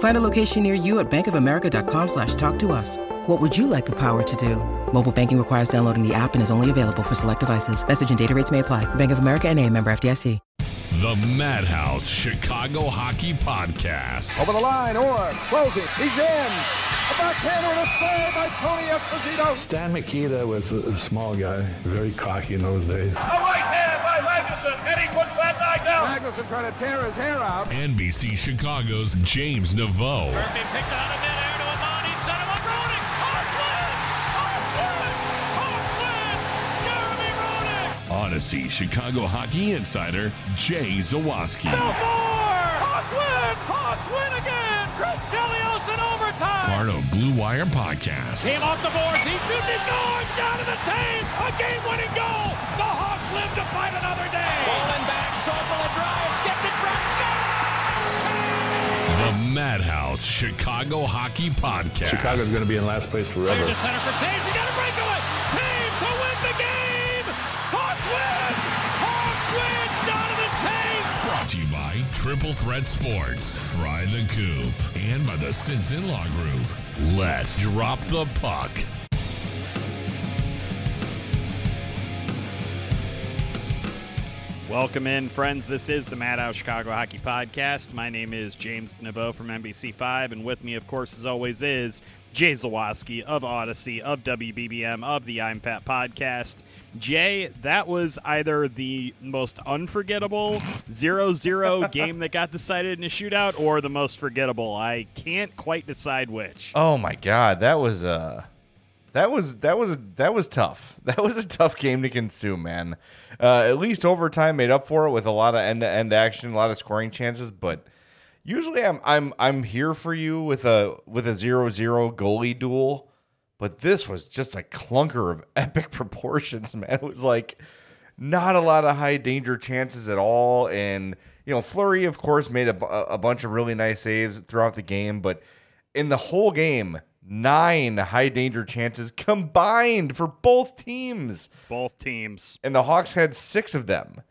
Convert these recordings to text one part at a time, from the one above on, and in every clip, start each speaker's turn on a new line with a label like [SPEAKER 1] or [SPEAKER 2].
[SPEAKER 1] Find a location near you at bankofamerica.com slash talk to us. What would you like the power to do? Mobile banking requires downloading the app and is only available for select devices. Message and data rates may apply. Bank of America and a member FDIC.
[SPEAKER 2] The Madhouse Chicago Hockey Podcast.
[SPEAKER 3] Over the line, or throws it. He's in. A backhander and a save by Tony Esposito.
[SPEAKER 4] Stan Mikita was a, a small guy, very cocky in those days.
[SPEAKER 5] A right hand by Magnuson, and he puts that down.
[SPEAKER 3] Magnuson trying to tear his hair out.
[SPEAKER 2] NBC Chicago's James Naveau.
[SPEAKER 5] Murphy picked out of midair to Amani, set him up, Roenick. Hartland! Hartland! Hartland! Jeremy Roenick!
[SPEAKER 2] Audacy Chicago Hockey Insider Jay Zawaski.
[SPEAKER 5] Belfour! Hawks win! Hawks win again! Chris Chelios in overtime!
[SPEAKER 2] Part of Blue Wire Podcast.
[SPEAKER 5] Team off the boards, he shoots, he's going! Down to the Toews! A game-winning goal! The Hawks live to fight another day! Falling back, Sokol drives, skipped it, Brett
[SPEAKER 2] The Madhouse Chicago Hockey Podcast.
[SPEAKER 4] Chicago's going to be in last place
[SPEAKER 5] Clear
[SPEAKER 4] forever.
[SPEAKER 5] to center for Toews, he got a breakaway! Toews to win the game! Hawks win! Hawks win! Jonathan Toews!
[SPEAKER 2] Brought to you by Triple Threat Sports, Fry the Coop, and by the Sinson Law Group. Let's drop the puck.
[SPEAKER 6] Welcome in, friends. This is the Madhouse Chicago Hockey Podcast. My name is James Naveau from NBC5, and with me, of course, as always, is Jay Zawaski of Audacy, of WBBM, of the I'm Pat Podcast. Jay, that was either the most unforgettable 0 0 game that got decided in a shootout or the most forgettable. I can't quite decide which.
[SPEAKER 7] Oh my god, that was uh that was that was that was tough. That was a tough game to consume, man. Uh, at least overtime made up for it with a lot of end to end action, a lot of scoring chances. But usually, I'm I'm I'm here for you with a with a zero zero goalie duel. But this was just a clunker of epic proportions, man. It was like not a lot of high danger chances at all. And, you know, Fleury, of course, made a, a bunch of really nice saves throughout the game. But in the whole game, nine high danger chances combined for both teams.
[SPEAKER 6] Both teams.
[SPEAKER 7] And the Hawks had six of them.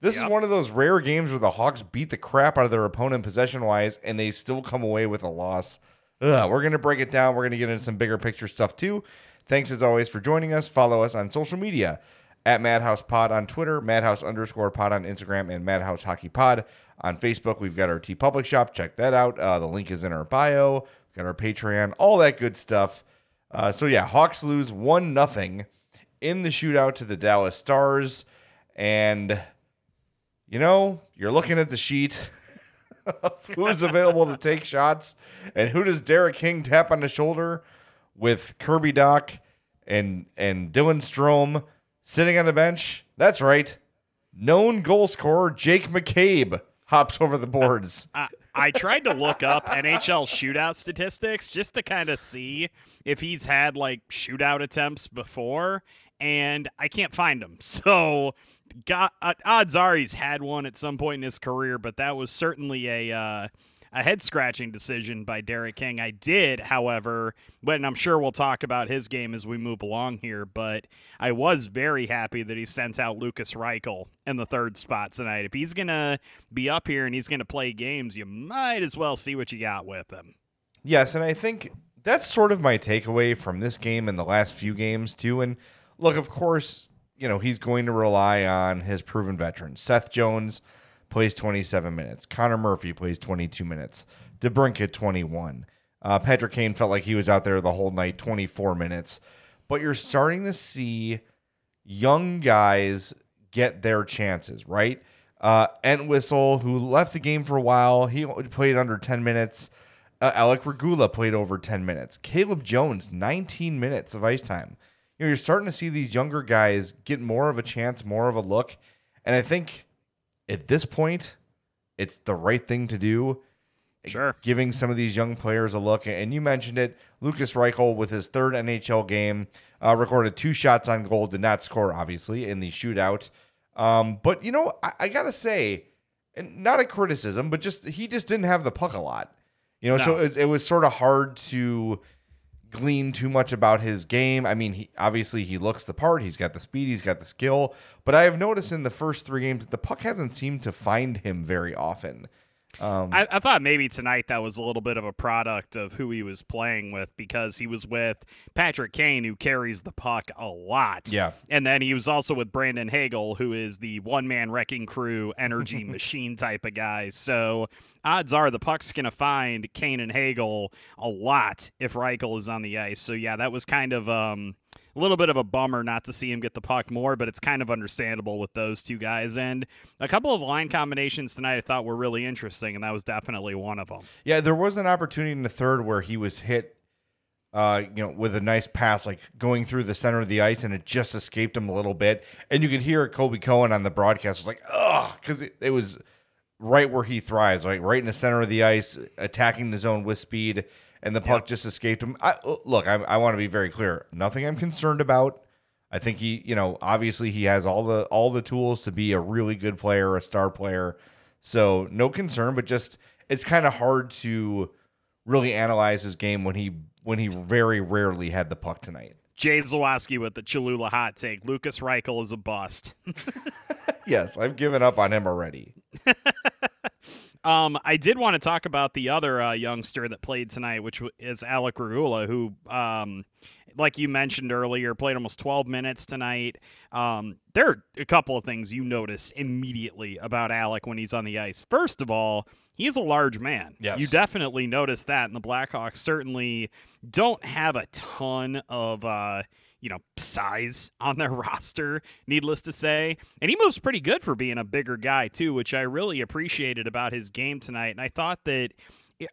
[SPEAKER 7] This is one of those rare games where the Hawks beat the crap out of their opponent possession wise and they still come away with a loss. Ugh, we're going to break it down. We're going to get into some bigger picture stuff too. Thanks as always for joining us. Follow us on social media at Madhouse Pod on Twitter, Madhouse underscore pod on Instagram, and Madhouse Hockey Pod on Facebook. We've got our TeePublic shop. Check that out. Uh, the link is in our bio. We've got our Patreon, all that good stuff. Uh, so yeah, Hawks lose one nothing in the shootout to the Dallas Stars, and you know you're looking at the sheet. who's available to take shots and who does Derek King tap on the shoulder with Kirby Dach and and Dylan Strome sitting on the bench? That's right. Known goal scorer Jake McCabe hops over the boards.
[SPEAKER 6] I, tried to look up NHL shootout statistics just to kind of see if he's had like shootout attempts before, and I can't find them. So, got, uh, odds are he's had one at some point in his career, but that was certainly a uh, a head scratching decision by Derek King. I did, however, but and I'm sure we'll talk about his game as we move along here. But I was very happy that he sent out Lucas Reichel in the third spot tonight. If he's gonna be up here and he's gonna play games, you might as well see what you got with him.
[SPEAKER 7] Yes, and I think that's sort of my takeaway from this game and the last few games too. And look, of course, you know he's going to rely on his proven veterans. Seth Jones plays 27 minutes. Connor Murphy plays 22 minutes. DeBrincat 21. Uh, Patrick Kane felt like he was out there the whole night, 24 minutes. But you're starting to see young guys get their chances, right? Uh, Entwistle, who left the game for a while, he played under 10 minutes. Uh, Alec Regula played over 10 minutes. Caleb Jones, 19 minutes of ice time. You know, you're starting to see these younger guys get more of a chance, more of a look. And I think at this point, it's the right thing to do.
[SPEAKER 6] Sure.
[SPEAKER 7] Giving some of these young players a look. And you mentioned it. Lucas Reichel, with his third NHL game, uh, recorded two shots on goal, did not score, obviously, in the shootout. Um, but, you know, I, I got to say, and not a criticism, but just he just didn't have the puck a lot. You know,
[SPEAKER 6] No.
[SPEAKER 7] so it, it was sort of hard to glean too much about his game. I mean, he obviously he looks the part. He's got the speed, he's got the skill. But I have noticed in the first three games that the puck hasn't seemed to find him very often. Um,
[SPEAKER 6] I, I thought maybe tonight that was a little bit of a product of who he was playing with because he was with Patrick Kane, who carries the puck a lot.
[SPEAKER 7] Yeah.
[SPEAKER 6] And then he was also with Brandon Hagel, who is the one man wrecking crew, energy machine type of guy. So odds are the puck's going to find Kane and Hagel a lot if Reichel is on the ice. So yeah, that was kind of. Um, a little bit of a bummer not to see him get the puck more, but it's kind of understandable with those two guys. And a couple of line combinations tonight I thought were really interesting, and that was definitely one of them.
[SPEAKER 7] yeah, there was an opportunity in the third where he was hit, uh, you know, with a nice pass, like going through the center of the ice, and it just escaped him a little bit. And you could hear Colby Cohen on the broadcast was like, "Ugh," because it, it was right where he thrives, like right in the center of the ice, attacking the zone with speed, and the puck just escaped him. I, look, I, I want to be very clear. Nothing I'm concerned about. I think he, you know, obviously he has all the all the tools to be a really good player, a star player. So no concern, but just it's kind of hard to really analyze his game when he when he very rarely had the puck tonight.
[SPEAKER 6] Jay Zawaski with the Cholula hot take. Lucas Reichel is a bust.
[SPEAKER 7] Yes, I've given up on him already.
[SPEAKER 6] Um, I did want to talk about the other uh, youngster that played tonight, which is Alec Regula, who, um, like you mentioned earlier, played almost 12 minutes tonight. Um, there are a couple of things you notice immediately about Alec when he's on the ice. First of all, he's a large man.
[SPEAKER 7] Yes.
[SPEAKER 6] You definitely notice that, and the Blackhawks certainly don't have a ton of. Uh, you know, size on their roster, needless to say. And he moves pretty good for being a bigger guy, too, which I really appreciated about his game tonight. And I thought that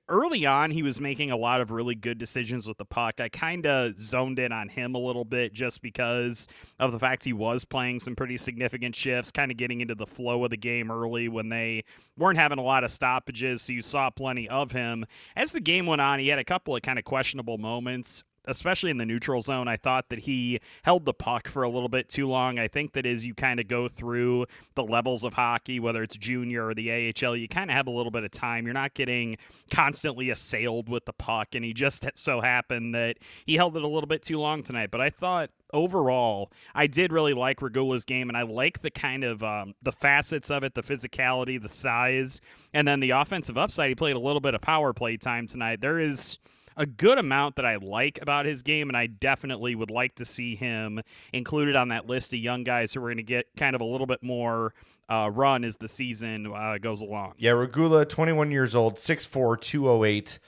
[SPEAKER 6] early on, he was making a lot of really good decisions with the puck. I kind of zoned in on him a little bit just because of the fact he was playing some pretty significant shifts, kind of getting into the flow of the game early when they weren't having a lot of stoppages. So you saw plenty of him. As the game went on, he had a couple of kind of questionable moments especially in the neutral zone, I thought that he held the puck for a little bit too long. I think that as you kind of go through the levels of hockey, whether it's junior or the AHL, you kind of have a little bit of time. You're not getting constantly assailed with the puck, and he just so happened that he held it a little bit too long tonight. But I thought overall, I did really like Regula's game, and I like the kind of um, the facets of it, the physicality, the size, and then the offensive upside. He played a little bit of power play time tonight. There is a good amount that I like about his game, and I definitely would like to see him included on that list of young guys who are going to get kind of a little bit more uh, run as the season uh, goes along.
[SPEAKER 7] Yeah, Regula, 21 years old, 6'4", 208.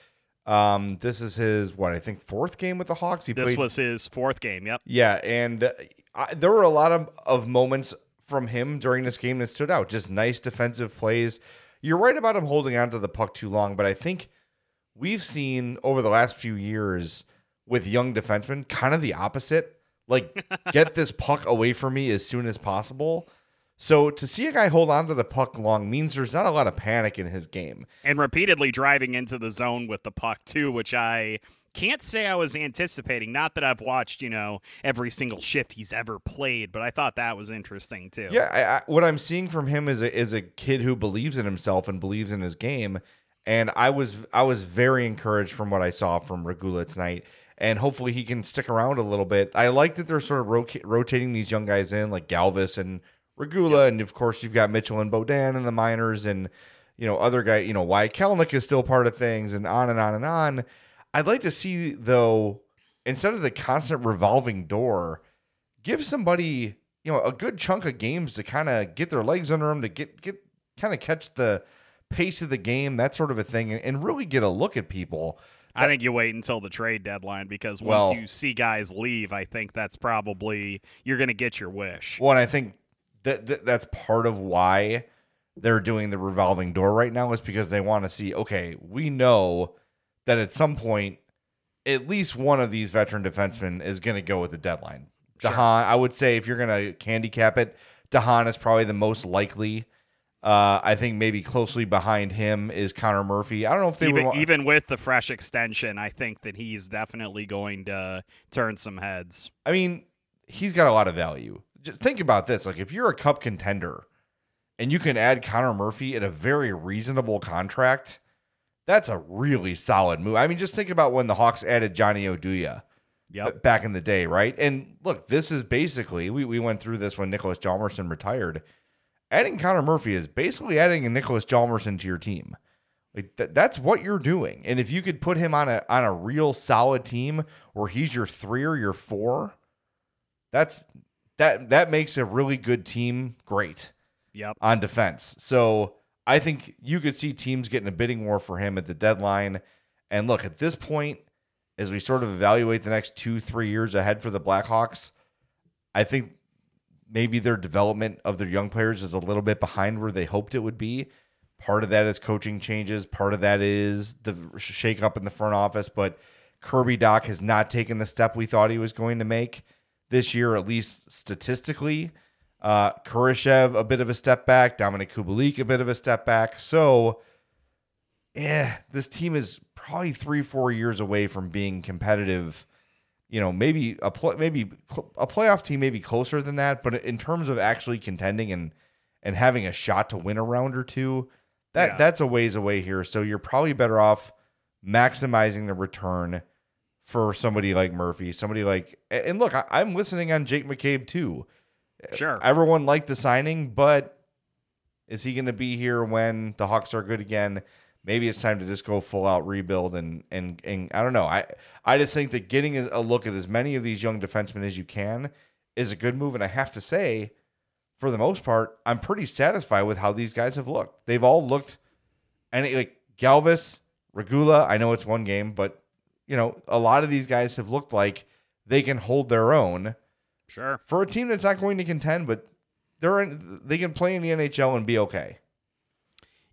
[SPEAKER 7] Um, this is his what I think fourth game with the Hawks. He
[SPEAKER 6] This
[SPEAKER 7] played
[SPEAKER 6] was his fourth game. Yep.
[SPEAKER 7] Yeah, and uh, I, there were a lot of, of moments from him during this game that stood out. Just nice defensive plays. You're right about him holding on to the puck too long, but I think we've seen over the last few years with young defensemen kind of the opposite. Like, get this puck away from me as soon as possible. So to see a guy hold on to the puck long means there's not a lot of panic in his game.
[SPEAKER 6] And repeatedly driving into the zone with the puck, too, which I can't say I was anticipating. Not that I've watched, you know, every single shift he's ever played, but I thought that was interesting, too.
[SPEAKER 7] Yeah, I, I, what I'm seeing from him is a, is a kid who believes in himself and believes in his game. And I was I was very encouraged from what I saw from Regula tonight, and hopefully he can stick around a little bit. I like that they're sort of roca- rotating these young guys in, like Galvis and Regula, and of course you've got Mitchell and Beaudin in the minors, and you know other guy, you know Wyatt Kalynuk is still part of things, and on and on and on. I'd like to see though, instead of the constant revolving door, give somebody you know a good chunk of games to kind of get their legs under them to get get kind of catch the pace of the game that sort of a thing and, really get a look at people
[SPEAKER 6] I think you wait until the trade deadline because once
[SPEAKER 7] Well-
[SPEAKER 6] you see guys leave, I think that's probably you're going to get your wish.
[SPEAKER 7] well and i think that, that that's part of why they're doing the revolving door right now is because they want to see, okay, we know that at some point, at least one of these veteran defensemen is going to go with the deadline.
[SPEAKER 6] Sure.
[SPEAKER 7] DeHaan, I would say if you're going to handicap it, DeHaan is probably the most likely. Uh, I think maybe closely behind him is Connor Murphy. I don't know if they
[SPEAKER 6] even,
[SPEAKER 7] would,
[SPEAKER 6] even with the fresh extension, I think that he's definitely going to turn some heads.
[SPEAKER 7] I mean, he's got a lot of value. Just think about this: like if you're a Cup contender and you can add Connor Murphy at a very reasonable contract, that's a really solid move. I mean, just think about when the Hawks added Johnny Oduya
[SPEAKER 6] Yep.
[SPEAKER 7] back in the day, right? And look, this is basically we, we went through this when Niklas Hjalmarsson retired. Adding Connor Murphy is basically adding a Niklas Hjalmarsson to your team. Like th- that's what you're doing. And if you could put him on a on a real solid team where he's your three or your four, that's that that makes a really good team great
[SPEAKER 6] Yep.
[SPEAKER 7] on defense. So I think you could see teams getting a bidding war for him at the deadline. And look, at this point, as we sort of evaluate the next two, three years ahead for the Blackhawks, I think maybe their development of their young players is a little bit behind where they hoped it would be. Part of that is coaching changes. Part of that is the shakeup in the front office. But Kirby Dach has not taken the step we thought he was going to make this year, at least statistically. Uh, a bit of a step back. Dominik Kubalik, a bit of a step back. So, yeah, this team is probably three, four years away from being competitive. You know, maybe a maybe a playoff team, maybe closer than that. But in terms of actually contending and and having a shot to win a round or two, that
[SPEAKER 6] Yeah.
[SPEAKER 7] that's a ways away here. So you're probably better off maximizing the return for somebody like Murphy, somebody like and look, I, I'm listening on Jake McCabe too.
[SPEAKER 6] Sure.
[SPEAKER 7] Everyone liked the signing, but is he going to be here when the Hawks are good again? Maybe it's time to just go full out rebuild and and and I don't know. I I just think that getting a look at as many of these young defensemen as you can is a good move, and I have to say, for the most part, I'm pretty satisfied with how these guys have looked. They've all looked, and it- like Galvis, Regula. I know it's one game, but you know a lot of these guys have looked like they can hold their own
[SPEAKER 6] Sure.
[SPEAKER 7] for a team that's not going to contend, but they're in, they can play in the NHL and be okay.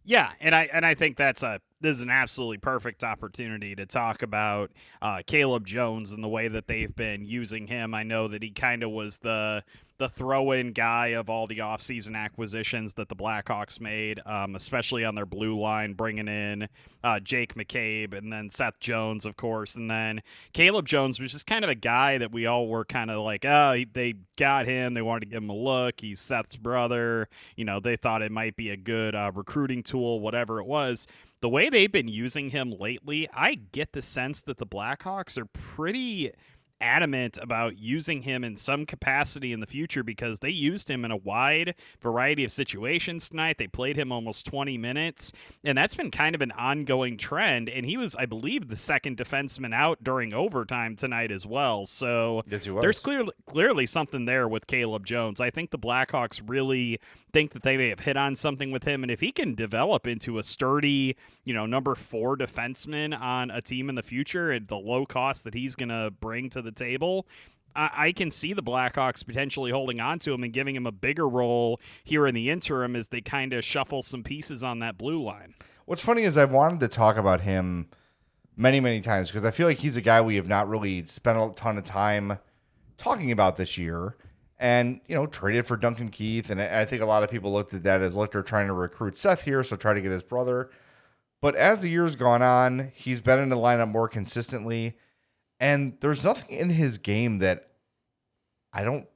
[SPEAKER 6] Yeah, and I and I think that's a this is an absolutely perfect opportunity to talk about uh, Caleb Jones and the way that they've been using him. I know that he kind of was the the throw-in guy of all the offseason acquisitions that the Blackhawks made, um, especially on their blue line, bringing in uh, Jake McCabe and then Seth Jones, of course, and then Caleb Jones was just kind of a guy that we all were kind of like, oh, they got him, they wanted to give him a look. He's Seth's brother, you know, they thought it might be a good uh, recruiting tool, whatever it was the way they've been using him lately, I get the sense that the Blackhawks are pretty adamant about using him in some capacity in the future because they used him in a wide variety of situations tonight. They played him almost 20 minutes, and that's been kind of an ongoing trend. And he was, I believe, the second defenseman out during overtime tonight as well. So
[SPEAKER 7] Yes,
[SPEAKER 6] there's clearly clearly something there with Caleb Jones. I think the Blackhawks really think that they may have hit on something with him, and if he can develop into a sturdy, you know, number four defenseman on a team in the future at the low cost that he's going to bring to the table. I can see the Blackhawks potentially holding on to him and giving him a bigger role here in the interim as they kind of shuffle some pieces on that blue line.
[SPEAKER 7] What's funny is I've wanted to talk about him many, many times because I feel like he's a guy we have not really spent a ton of time talking about this year. And, you know, traded for Duncan Keith. And I think a lot of people looked at that as, look, they're trying to recruit Seth here, so try to get his brother. But as the year's gone on, he's been in the lineup more consistently. And there's nothing in his game that I don't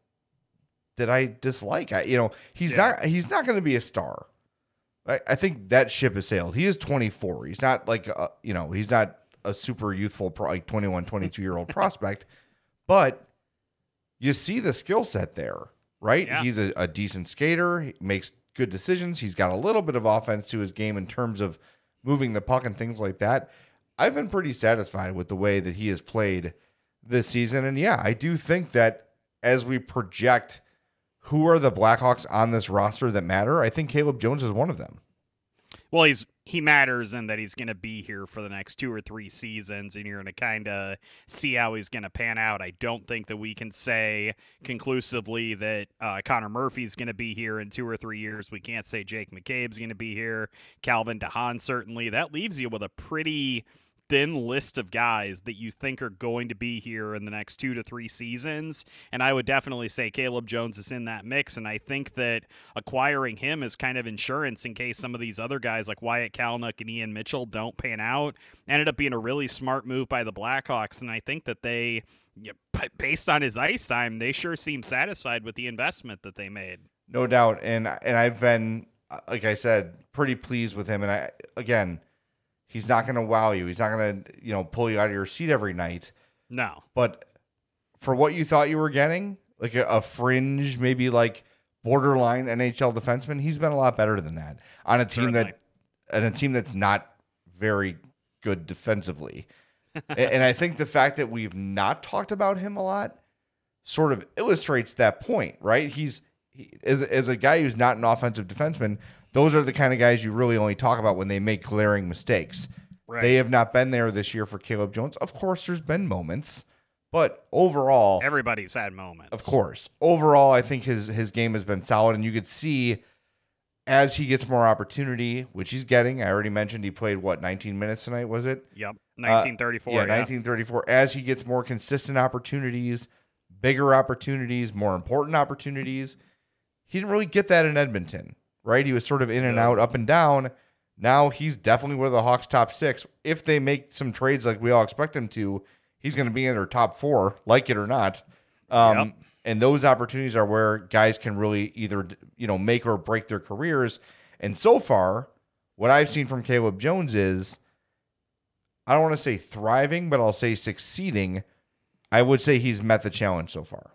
[SPEAKER 7] that I dislike. I you know, he's
[SPEAKER 6] Yeah.
[SPEAKER 7] not he's not going to be a star. I, I think that ship has sailed. He is 24. He's not like a, you know, he's not a super youthful pro, like 21, 22 year old prospect, but you see the skill set there, right?
[SPEAKER 6] Yeah.
[SPEAKER 7] He's a, a decent skater. He makes good decisions. He's got a little bit of offense to his game in terms of moving the puck and things like that. I've been pretty satisfied with the way that he has played this season. And yeah, I do think that as we project who are the Blackhawks on this roster that matter, I think Caleb Jones is one of them.
[SPEAKER 6] Well, he's he matters in that he's going to be here for the next two or three seasons, and you're going to kind of see how he's going to pan out. I don't think that we can say conclusively that uh, Connor Murphy's going to be here in two or three years. We can't say Jake McCabe's going to be here. Calvin DeHaan certainly. That leaves you with a pretty thin list of guys that you think are going to be here in the next two to three seasons. And I would definitely say Caleb Jones is in that mix. And I think that acquiring him is kind of insurance in case some of these other guys like Wyatt Kalynuk and Ian Mitchell don't pan out. Ended up being a really smart move by the Blackhawks. And I think that they, based on his ice time, they sure seem satisfied with the investment that they made.
[SPEAKER 7] No doubt. And and I've been uh, like I said, pretty pleased with him. And I again, He's not going to wow you. He's not going to, you know, pull you out of your seat every night.
[SPEAKER 6] No.
[SPEAKER 7] But for what you thought you were getting, like a, a fringe, maybe like borderline NHL defenseman, he's been a lot better than that on a team Certainly. that, on a team that's not very good defensively. and I think the fact that we've not talked about him a lot sort of illustrates that point, right? He's he, as as a guy who's not an offensive defenseman, those are the kind of guys you really only talk about when they make glaring mistakes. Right. They have not been there this year for Caleb Jones. Of course, there's been moments, but overall,
[SPEAKER 6] everybody's had moments.
[SPEAKER 7] Of course, overall, I think his his game has been solid, and you could see as he gets more opportunity, which he's getting. I already mentioned he played what 19 minutes tonight. Was it?
[SPEAKER 6] Yep, 1934. Uh,
[SPEAKER 7] yeah, yeah, 1934. As he gets more consistent opportunities, bigger opportunities, more important opportunities, he didn't really get that in Edmonton right? He was sort of in and out, up and down. Now he's definitely one of the Hawks' top six. If they make some trades like we all expect them to, he's going to be in their top four, like it or not. Um, yep. And those opportunities are where guys can really either you know make or break their careers. And so far, what I've seen from Caleb Jones is, I don't want to say thriving, but I'll say succeeding. I would say he's met the challenge so far.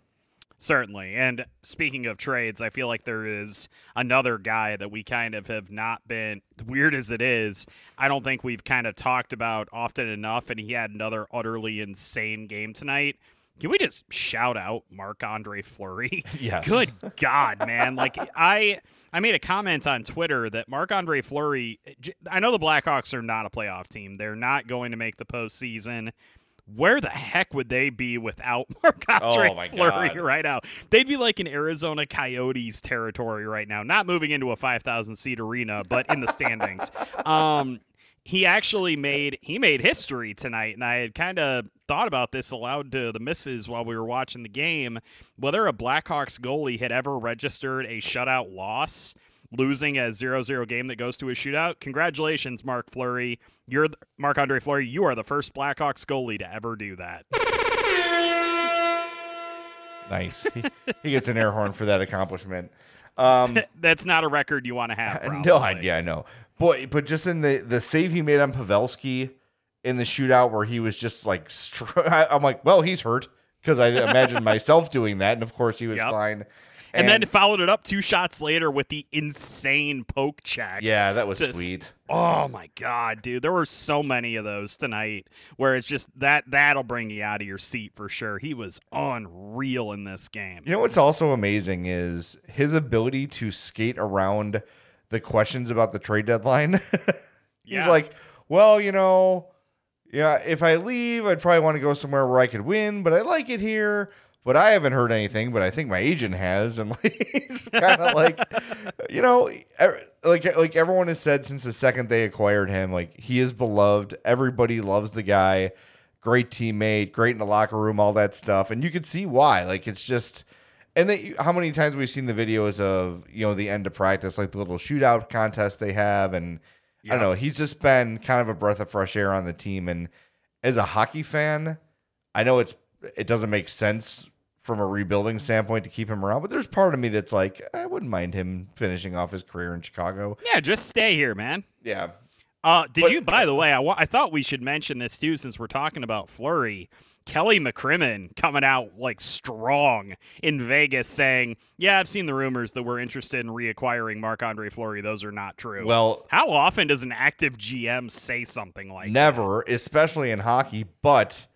[SPEAKER 6] Certainly. And speaking of trades, I feel like there is another guy that we kind of have not been, weird as it is, I don't think we've kind of talked about often enough. And he had another utterly insane game tonight. Can we just shout out Marc Andre Fleury?
[SPEAKER 7] Yes.
[SPEAKER 6] Good God, man. Like I I made a comment on Twitter that Marc Andre Fleury I know the Blackhawks are not a playoff team. They're not going to make the postseason where the heck would they be without Marc Andre oh Fleury right now? They'd be like in Arizona Coyotes territory right now, not moving into a 5,000 seat arena, but in the standings. um, he actually made he made history tonight, and I had kind of thought about this aloud to the misses while we were watching the game. Whether a Blackhawks goalie had ever registered a shutout loss losing a 0-0 game that goes to a shootout. Congratulations, Marc Fleury. You're Marc Andre Fleury. You are the first Blackhawks goalie to ever do that.
[SPEAKER 7] nice. He, he, gets an air horn for that accomplishment. Um,
[SPEAKER 6] That's not a record you want to have. Probably.
[SPEAKER 7] No, I, yeah, I know. Boy, but just in the the save he made on Pavelski in the shootout where he was just like, str- I'm like, well, he's hurt because I imagined myself doing that, and of course he was yep. fine
[SPEAKER 6] and, and, then followed it up two shots later with the insane poke check.
[SPEAKER 7] Yeah, that was just, sweet.
[SPEAKER 6] Oh my god, dude, there were so many of those tonight where it's just that that'll bring you out of your seat for sure. He was unreal in this game.
[SPEAKER 7] You know what's also amazing is his ability to skate around the questions about the trade deadline. He's yeah. like, well, you know, yeah, if I leave, I'd probably want to go somewhere where I could win, but I like it here but I haven't heard anything. But I think my agent has, and like, he's kind of like, you know, er, like like everyone has said since the second they acquired him, like he is beloved. Everybody loves the guy. Great teammate, great in the locker room, all that stuff, and you could see why. Like it's just. And they, how many times we've seen the videos of you know the end of practice, like the little shootout contest they have, and I don't know. He's just been kind of a breath of fresh air on the team, and as a hockey fan, I know it's it doesn't make sense from a rebuilding standpoint to keep him around. But there's part of me that's like, I wouldn't mind him finishing off his career in Chicago.
[SPEAKER 6] Yeah, just stay here, man.
[SPEAKER 7] Yeah.
[SPEAKER 6] Uh, did but, you? By the way, I, I thought we should mention this too, since we're talking about Fleury. Kelly McCrimmon coming out like strong in Vegas saying, Yeah, I've seen the rumors that we're interested in reacquiring Marc Andre Fleury. Those are not true.
[SPEAKER 7] Well,
[SPEAKER 6] how often does an active GM say something like
[SPEAKER 7] never,
[SPEAKER 6] that?
[SPEAKER 7] especially in hockey, but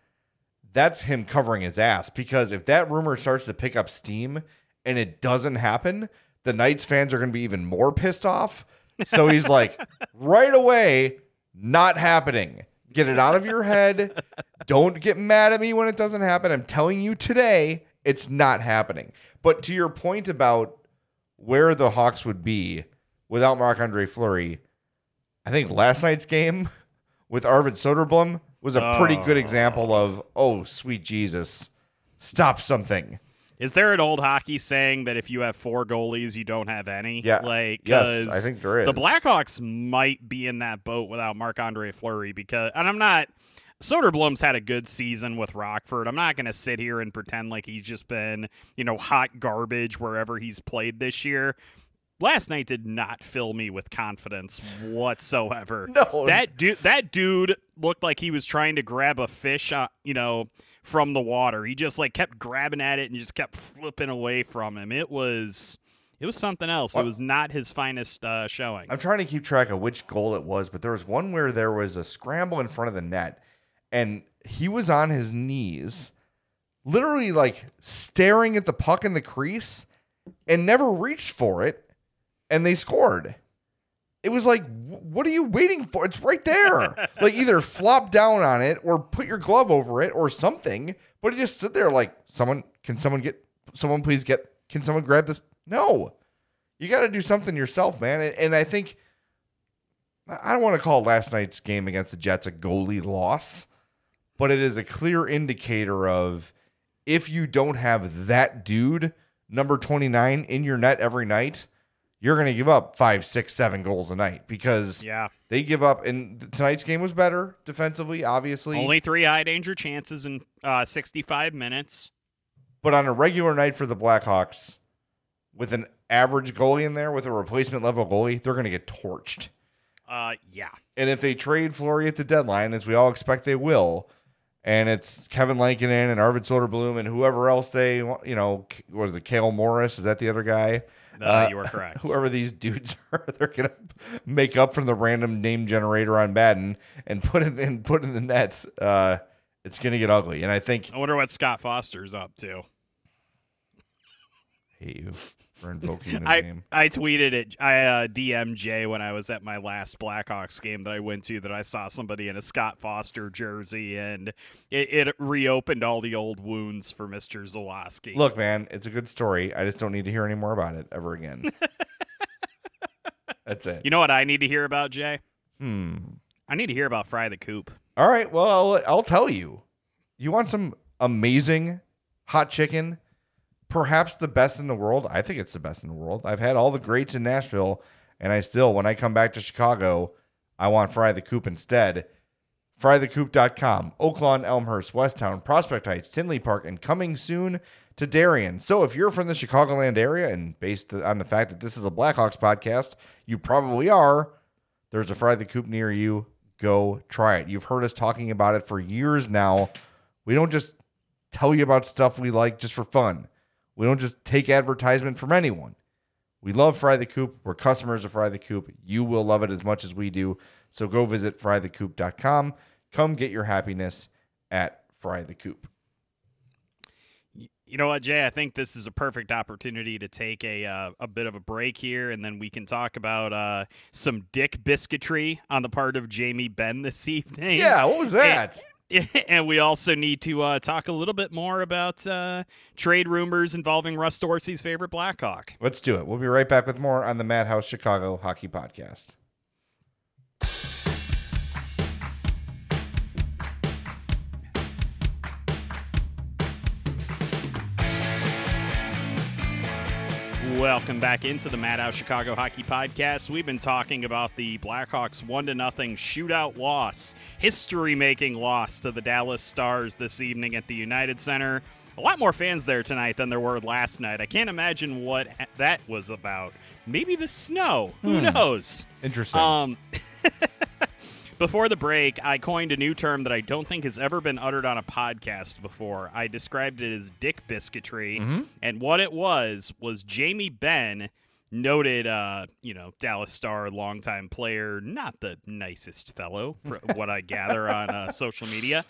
[SPEAKER 7] that's him covering his ass because if that rumor starts to pick up steam and it doesn't happen, the Knights fans are going to be even more pissed off So he's like, right away, not happening. Get it out of your head. Don't get mad at me when it doesn't happen. I'm telling you today, it's not happening. But to your point about where the Hawks would be without Marc Andre Fleury, I think last night's game with Arvid Soderblom was a pretty good oh. example of, oh, sweet Jesus, stop something.
[SPEAKER 6] Is there an old hockey saying that if you have four goalies, you don't have any?
[SPEAKER 7] Yeah.
[SPEAKER 6] Like,
[SPEAKER 7] Yes,
[SPEAKER 6] 'cause
[SPEAKER 7] I think there is.
[SPEAKER 6] The Blackhawks might be in that boat without Marc Andre Fleury because, and I'm not. Soderblom's had a good season with Rockford. I'm not going to sit here and pretend like he's just been, you know, hot garbage wherever he's played this year. Last night did not fill me with confidence whatsoever.
[SPEAKER 7] No.
[SPEAKER 6] that dude, that dude looked like he was trying to grab a fish, uh, you know, from the water. He just like kept grabbing at it and just kept flipping away from him. It was, it was something else. It was not his finest uh, showing.
[SPEAKER 7] I'm trying to keep track of which goal it was, but there was one where there was a scramble in front of the net, and he was on his knees, literally like staring at the puck in the crease, and never reached for it, and they scored. It was like, what are you waiting for? It's right there. like either flop down on it or put your glove over it or something. But he just stood there like, someone, can someone get, someone please get, can someone grab this? No, you got to do something yourself, man. And, and I think I don't want to call last night's game against the Jets a goalie loss, but it is a clear indicator of if you don't have that dude, number 29, in your net every night, you're going to give up five, six, seven goals a night because
[SPEAKER 6] yeah,
[SPEAKER 7] they give up. And tonight's game was better defensively, obviously.
[SPEAKER 6] only three high danger chances in uh, 65 minutes.
[SPEAKER 7] but on a regular night for the Blackhawks, with an average goalie in there, with a replacement level goalie, they're going to get torched.
[SPEAKER 6] Uh, yeah.
[SPEAKER 7] And if they trade Fleury at the deadline, as we all expect they will, and it's Kevin Lankinen and Arvid Soderblom and whoever else they, want- you know, what is it, Cale Morris? Is that the other guy?
[SPEAKER 6] Uh, you are correct.
[SPEAKER 7] Whoever these dudes are, they're gonna make up from the random name generator on Madden and put it in put in the nets. Uh, it's gonna get ugly, and I think
[SPEAKER 6] I wonder what Scott Foster's up to.
[SPEAKER 7] hate you for invoking the
[SPEAKER 6] I,
[SPEAKER 7] name.
[SPEAKER 6] I tweeted it. I uh, DM'd when I was at my last Blackhawks game that I went to that I saw somebody in a Scott Foster jersey and it, it reopened all the old wounds for Mr. Zawaski.
[SPEAKER 7] Look, man, it's a good story. I just don't need to hear any more about it ever again. That's it.
[SPEAKER 6] you know what I need to hear about, Jay?
[SPEAKER 7] Hmm.
[SPEAKER 6] I need to hear about Fry the Coop.
[SPEAKER 7] All right. Well, I'll, I'll tell you. You want some amazing hot chicken? Perhaps the best in the world. I think it's the best in the world. I've had all the greats in Nashville, and I still, when I come back to Chicago, I want Fry the Coop instead. FryTheCoop.com, Oaklawn, Elmhurst, Westtown, Prospect Heights, Tinley Park, and coming soon to Darien. So if you're from the Chicagoland area, and based on the fact that this is a Blackhawks podcast, you probably are, there's a Fry the Coop near you. Go try it. You've heard us talking about it for years now. We don't just tell you about stuff we like just for fun. We don't just take advertisement from anyone. We love Fry the Coop. We're customers of Fry the Coop. You will love it as much as we do. So go visit frythecoop.com. Come get your happiness at Fry the Coop.
[SPEAKER 6] You know what, Jay? I think this is a perfect opportunity to take a uh, a bit of a break here, and then we can talk about uh, some dick biscuitry on the part of Jamie Benn this evening.
[SPEAKER 7] Yeah, what was that?
[SPEAKER 6] and we also need to uh, talk a little bit more about uh, trade rumors involving Russ Dorsey's favorite Blackhawk.
[SPEAKER 7] Let's do it. We'll be right back with more on the Madhouse Chicago Hockey Podcast.
[SPEAKER 6] Welcome back into the Madhouse Chicago Hockey Podcast. We've been talking about the Blackhawks one to nothing shootout loss, history-making loss to the Dallas Stars this evening at the United Center. A lot more fans there tonight than there were last night. I can't imagine what that was about. Maybe the snow. Who knows?
[SPEAKER 7] Interesting.
[SPEAKER 6] Um, before the break, I coined a new term that I don't think has ever been uttered on a podcast before. I described it as dick biscuitry, and what it was was Jamie Benn, noted, uh, you know, Dallas Star, longtime player, not the nicest fellow, from what I gather on uh, social media.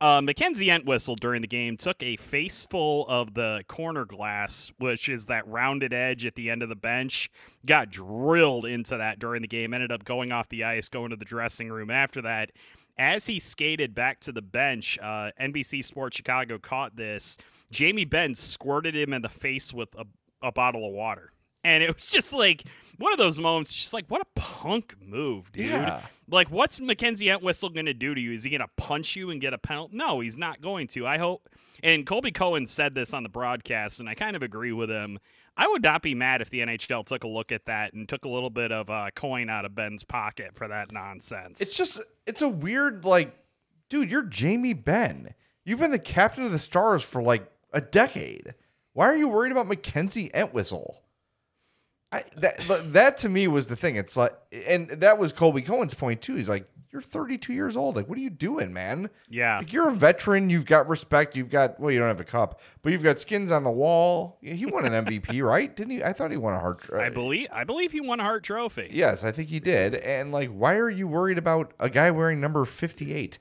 [SPEAKER 6] Uh, Mackenzie Entwistle during the game took a face full of the corner glass, which is that rounded edge at the end of the bench. Got drilled into that during the game. Ended up going off the ice, going to the dressing room after that. As he skated back to the bench, uh, NBC Sports Chicago caught this. Jamie Benn squirted him in the face with a, a bottle of water. And it was just like one of those moments, she's like, what a punk move, dude.
[SPEAKER 7] Yeah.
[SPEAKER 6] Like, what's Mackenzie Entwistle going to do to you? Is he going to punch you and get a penalty? No, he's not going to. I hope. And Colby Cohen said this on the broadcast, and I kind of agree with him. I would not be mad if the NHL took a look at that and took a little bit of a coin out of Benn's pocket for that nonsense.
[SPEAKER 7] It's just it's a weird like, dude, you're Jamie Benn. You've been the captain of the Stars for like a decade. Why are you worried about Mackenzie Entwistle? I, that that to me was the thing. It's like, and that was Colby Cohen's point too. He's like, you're 32 years old. Like, what are you doing, man?
[SPEAKER 6] Yeah.
[SPEAKER 7] Like, you're a veteran. You've got respect. You've got well, you don't have a cup, but you've got skins on the wall. He won an MVP, right? Didn't he? I thought he won a Hart.
[SPEAKER 6] I believe I believe he won a Hart Trophy.
[SPEAKER 7] Yes, I think he did. And like, why are you worried about a guy wearing number 58?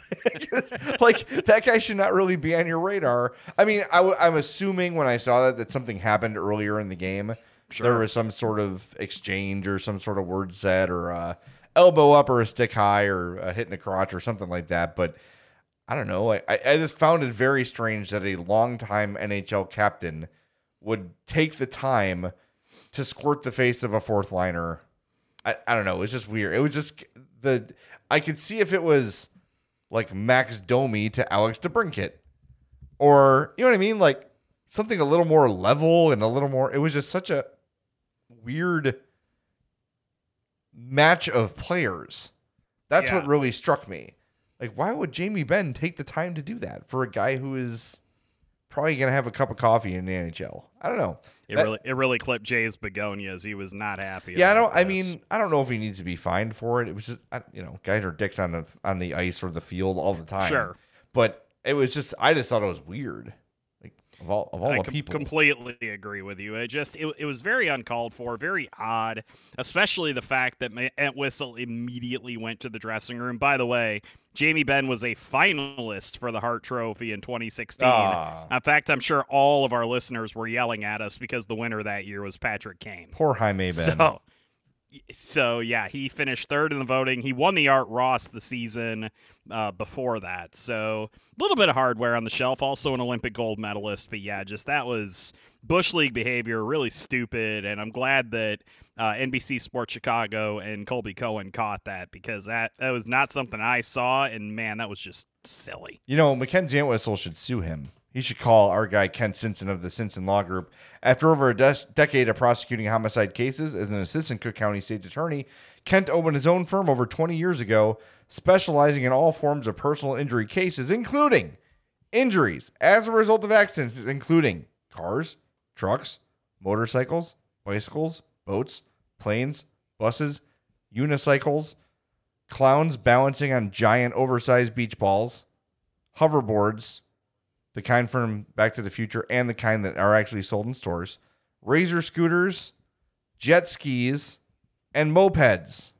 [SPEAKER 7] like that guy should not really be on your radar. I mean, i w- I'm assuming when I saw that that something happened earlier in the game. There was some sort of exchange or some sort of word said or a elbow up or a stick high or a hit in the crotch or something like that. But I don't know. I, I just found it very strange that a longtime NHL captain would take the time to squirt the face of a fourth liner. I, I don't know. It was just weird. It was just the I could see if it was like Max Domi to Alex DeBrincat. Or you know what I mean? Like something a little more level and a little more it was just such a weird match of players. That's
[SPEAKER 6] Yeah.
[SPEAKER 7] what really struck me. Like, why would Jamie Benn take the time to do that for a guy who is probably going to have a cup of coffee in the NHL? I don't know.
[SPEAKER 6] It
[SPEAKER 7] That-
[SPEAKER 6] really it really clipped Jay's begonias. He was not happy.
[SPEAKER 7] yeah, I don't. I mean, I don't know if he needs to be fined for it. It was just, I, you know, guys are dicks on the on the ice or the field all the time.
[SPEAKER 6] Sure.
[SPEAKER 7] but it was just, I just thought it was weird. Like of all of all
[SPEAKER 6] I
[SPEAKER 7] the
[SPEAKER 6] com-
[SPEAKER 7] people,
[SPEAKER 6] completely agree with you. It just it, it was very uncalled for, very odd, especially the fact that Ma- Entwistle immediately went to the dressing room. By the way, Jamie Benn was a finalist for the Hart Trophy in 2016.
[SPEAKER 7] Ah.
[SPEAKER 6] In fact, I'm sure all of our listeners were yelling at us because the winner that year was Patrick Kane.
[SPEAKER 7] poor Jamie Benn.
[SPEAKER 6] So, so yeah, he finished third in the voting. He won the Art Ross the season uh, before that. So a little bit of hardware on the shelf. Also an Olympic gold medalist. But yeah, just that was bush league behavior, really stupid. And I'm glad that uh, NBC Sports Chicago and Colby Cohen caught that because that that was not something I saw. And man, that was just silly.
[SPEAKER 7] You know, Mackenzie Entwistle should sue him. He should call our guy Ken Sinson of the Sinson Law Group. After over a des- decade of prosecuting homicide cases as an assistant Cook County State's attorney, Kent opened his own firm over 20 years ago, specializing in all forms of personal injury cases, including injuries as a result of accidents, including cars, trucks, motorcycles, bicycles, boats, planes, buses, unicycles, clowns balancing on giant oversized beach balls, hoverboards, the kind from Back to the Future and the kind that are actually sold in stores, razor scooters, jet skis, and mopeds,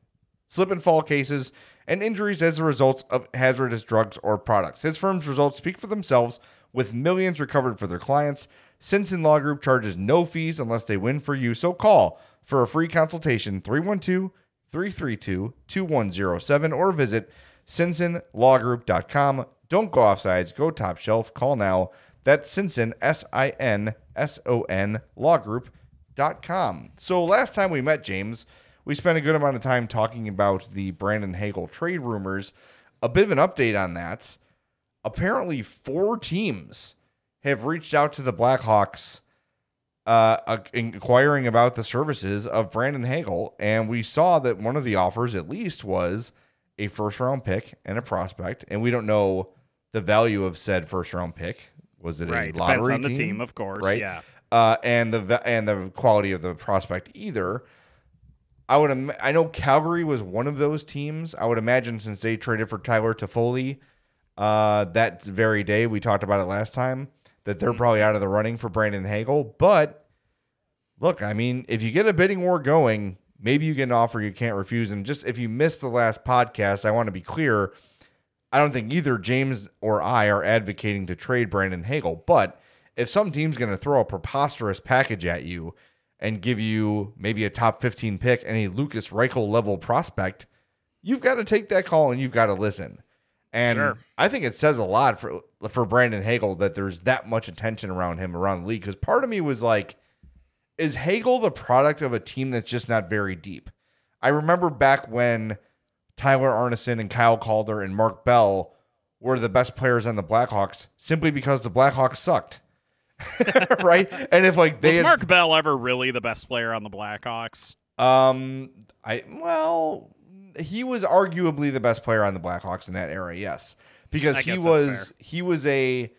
[SPEAKER 7] slip and fall cases, and injuries as a result of hazardous drugs or products. His firm's results speak for themselves with millions recovered for their clients. Sinson Law Group charges no fees unless they win for you. So call for a free consultation 312 332 2107 or visit SinsonLawGroup.com. Don't go offsides, go top shelf. Call now. That's Sinson, S I N S O N, lawgroup.com. So last time we met, James, we spent a good amount of time talking about the Brandon Hagel trade rumors. A bit of an update on that. Apparently, four teams have reached out to the Blackhawks uh, uh, inquiring about the services of Brandon Hagel. And we saw that one of the offers, at least, was a first round pick and a prospect. And we don't know the value of said first round pick. Was it
[SPEAKER 6] Right.
[SPEAKER 7] a lottery
[SPEAKER 6] Depends on the
[SPEAKER 7] team?
[SPEAKER 6] team, of course.
[SPEAKER 7] Right.
[SPEAKER 6] Yeah.
[SPEAKER 7] Uh, and the and the quality of the prospect either. I would Im- I know Calgary was one of those teams. I would imagine since they traded for Tyler Toffoli uh, that very day we talked about it last time that they're probably out of the running for Brandon Hagel. But look, I mean, if you get a bidding war going, maybe you get an offer you can't refuse. And just if you missed the last podcast, I want to be clear. I don't think either James or I are advocating to trade Brandon Hagel, but if some team's going to throw a preposterous package at you and give you maybe a top 15 pick and a Lucas Reichel level prospect, you've got to take that call and you've got to listen. And
[SPEAKER 6] Sure.
[SPEAKER 7] I think it says a lot for for Brandon Hagel that there's that much attention around him around the league. Because part of me was like, is Hagel the product of a team that's just not very deep? I remember back when Tyler Arnason and Kyle Calder and Mark Bell were the best players on the Blackhawks simply because the Blackhawks sucked. right? And if like they
[SPEAKER 6] Was
[SPEAKER 7] had,
[SPEAKER 6] Mark Bell ever really the best player on the Blackhawks?
[SPEAKER 7] um I well he was arguably the best player on the Blackhawks in that era, yes. Because
[SPEAKER 6] I
[SPEAKER 7] he was he was a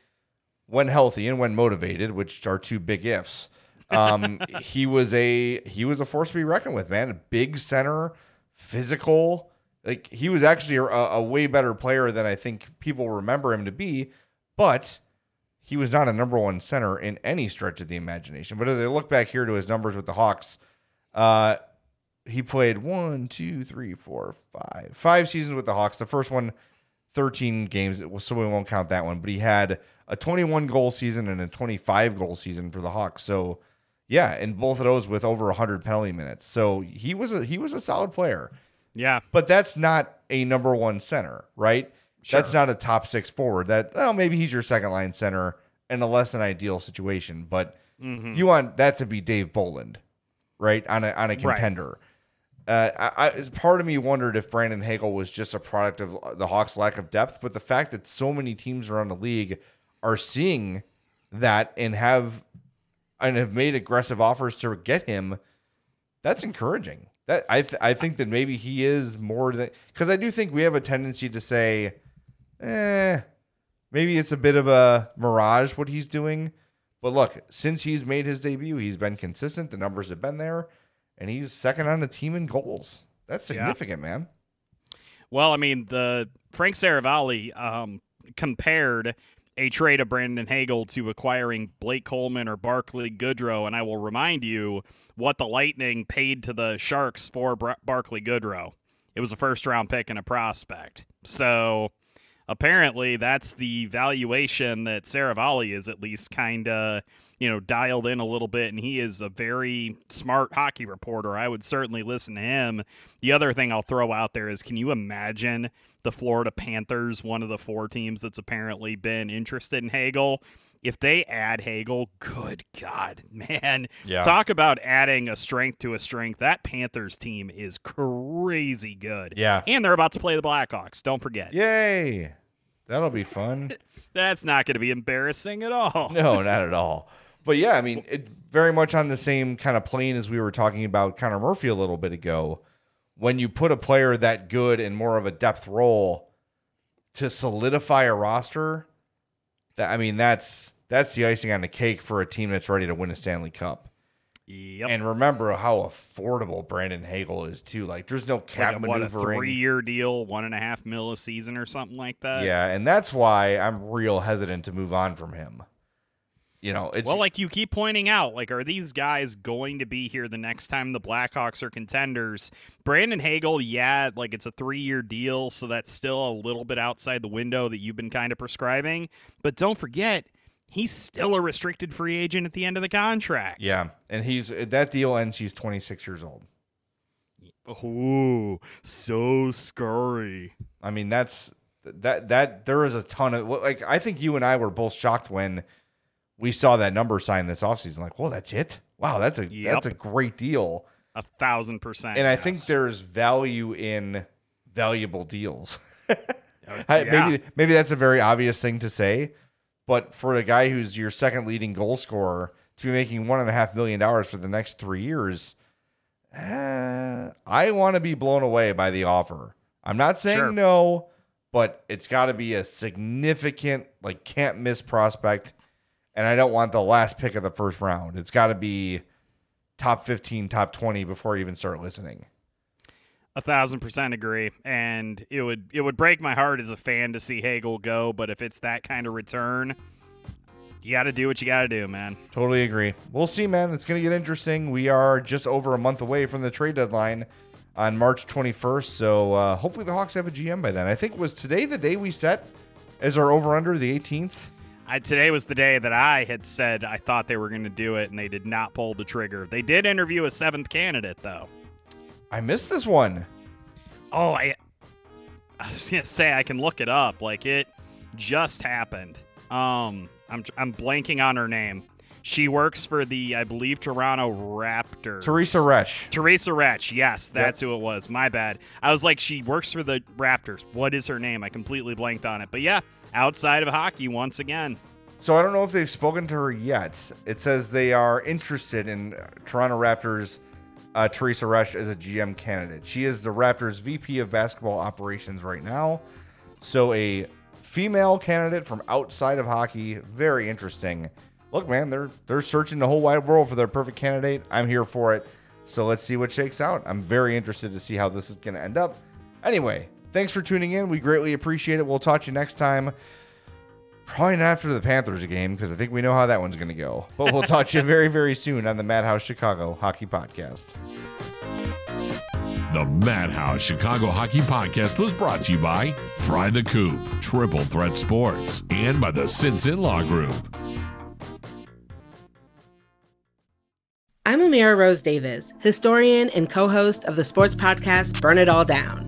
[SPEAKER 7] when healthy and when motivated, which are two big ifs. Um he was a he was a force to be reckoned with, man. A big center, physical. Like he was actually a, a way better player than I think people remember him to be, but he was not a number one center in any stretch of the imagination. But as I look back here to his numbers with the Hawks, uh, he played one, two, three, four, five, five seasons with the Hawks. The first one, 13 games, so we won't count that one. But he had a 21 goal season and a 25 goal season for the Hawks. So yeah, and both of those with over 100 penalty minutes. So he was a he was a solid player.
[SPEAKER 6] Yeah.
[SPEAKER 7] But that's not a number one center, right? That's not a top six forward. That well, maybe he's your second line center in a less than ideal situation, but you want that to be Dave Bolland, right? On a on a contender. Uh, I, I part of me wondered if Brandon Hagel was just a product of the Hawks' lack of depth, but the fact that so many teams around the league are seeing that and have and have made aggressive offers to get him, that's encouraging. That I th- I think that maybe he is more than because I do think we have a tendency to say, eh, maybe it's a bit of a mirage what he's doing. But look, since he's made his debut, he's been consistent. The numbers have been there, and he's second on the team in goals. That's
[SPEAKER 6] Yeah.
[SPEAKER 7] significant, man.
[SPEAKER 6] Well, I mean, the Frank Seravalli um, compared a trade of Brandon Hagel to acquiring Blake Coleman or Barclay Goodrow, and I will remind you what the Lightning paid to the Sharks for Bar- Barclay Goodrow. It was a first round pick and a prospect. So apparently, that's the valuation that Seravalli is at least kind of you know dialed in a little bit, and he is a very smart hockey reporter. I would certainly listen to him. The other thing I'll throw out there is, can you imagine the Florida Panthers, one of the four teams that's apparently been interested in Hagel? If they add Hagel, good God, man.
[SPEAKER 7] Yeah.
[SPEAKER 6] Talk about adding a strength to a strength. That Panthers team is crazy good.
[SPEAKER 7] Yeah.
[SPEAKER 6] And they're about to play the Blackhawks. Don't forget.
[SPEAKER 7] Yay, that'll be fun.
[SPEAKER 6] That's not going to be embarrassing at all.
[SPEAKER 7] No, not at all. But yeah, I mean, it very much on the same kind of plane as we were talking about Connor Murphy a little bit ago. When you put a player that good in more of a depth role to solidify a roster, that I mean, that's that's the icing on the cake for a team that's ready to win a Stanley Cup.
[SPEAKER 6] Yep.
[SPEAKER 7] And remember how affordable Brandon Hagel is too. Like, there's no
[SPEAKER 6] It's like
[SPEAKER 7] cap
[SPEAKER 6] a, what, a
[SPEAKER 7] maneuvering.
[SPEAKER 6] three-year deal, one and a half mil a season or something like that.
[SPEAKER 7] yeah, and that's why I'm real hesitant to move on from him. You know, it's
[SPEAKER 6] Well, like you keep pointing out, like, are these guys going to be here the next time the Blackhawks are contenders? Brandon Hagel, yeah, like it's a three year deal, so that's still a little bit outside the window that you've been kind of prescribing. But don't forget, he's still a restricted free agent at the end of the contract.
[SPEAKER 7] yeah, and he's that deal ends. He's 26 years old.
[SPEAKER 6] Ooh, so scary.
[SPEAKER 7] I mean, that's that that there is a ton of like I think you and I were both shocked when we saw that number sign this offseason. Like, well, that's it. Wow, that's a
[SPEAKER 6] Yep.
[SPEAKER 7] that's a great deal.
[SPEAKER 6] A thousand percent.
[SPEAKER 7] And I think there's value in valuable deals. I-
[SPEAKER 6] yeah.
[SPEAKER 7] Maybe maybe that's a very obvious thing to say, but for a guy who's your second leading goal scorer to be making one and a half million dollars for the next three years, eh, I want to be blown away by the offer. I'm not saying
[SPEAKER 6] Sure.
[SPEAKER 7] no, but it's got to be a significant, like can't miss prospect, and I don't want the last pick of the first round. It's got to be top 15, top 20 before I even start listening.
[SPEAKER 6] A thousand percent agree, and it would it would break my heart as a fan to see Hagel go. But if it's that kind of return, you got to do what you got to do, man.
[SPEAKER 7] Totally agree. We'll see, man. It's going to get interesting. We are just over a month away from the trade deadline. on March 21st. So uh, hopefully the Hawks have a GM by then. I think was today the day we set as our over under the 18th.
[SPEAKER 6] I, today was the day that I had said I thought they were going to do it, and they did not pull the trigger. They did interview a seventh candidate, though.
[SPEAKER 7] I missed this one.
[SPEAKER 6] Oh, I, I was gonna say I can look it up. Like it just happened. Um, I'm I'm blanking on her name. She works for the, I believe, Toronto Raptors.
[SPEAKER 7] Teresa Resch.
[SPEAKER 6] Teresa Resch. Yes, that's yep. who it was. My bad. I was like, she works for the Raptors. What is her name? I completely blanked on it. But yeah, outside of hockey once again.
[SPEAKER 7] So I don't know if they've spoken to her yet. It says they are interested in Toronto Raptors uh, Teresa Resch as a GM candidate. She is the Raptors VP of basketball operations right now. So a female candidate from outside of hockey, very interesting. Look, man, they're they're searching the whole wide world for their perfect candidate. I'm here for it. So let's see what shakes out. I'm very interested to see how this is going to end up. Anyway, thanks for tuning in. We greatly appreciate it. We'll talk to you next time. Probably not after the Panthers game because I think we know how that one's going to go. But we'll talk to you very, very soon on the Madhouse Chicago Hockey Podcast.
[SPEAKER 2] The Madhouse Chicago Hockey Podcast was brought to you by Fry the Coop, Triple Threat Sports, and by the Sinson Law Group.
[SPEAKER 8] I'm Amira Rose Davis, historian and co host of the sports podcast Burn It All Down.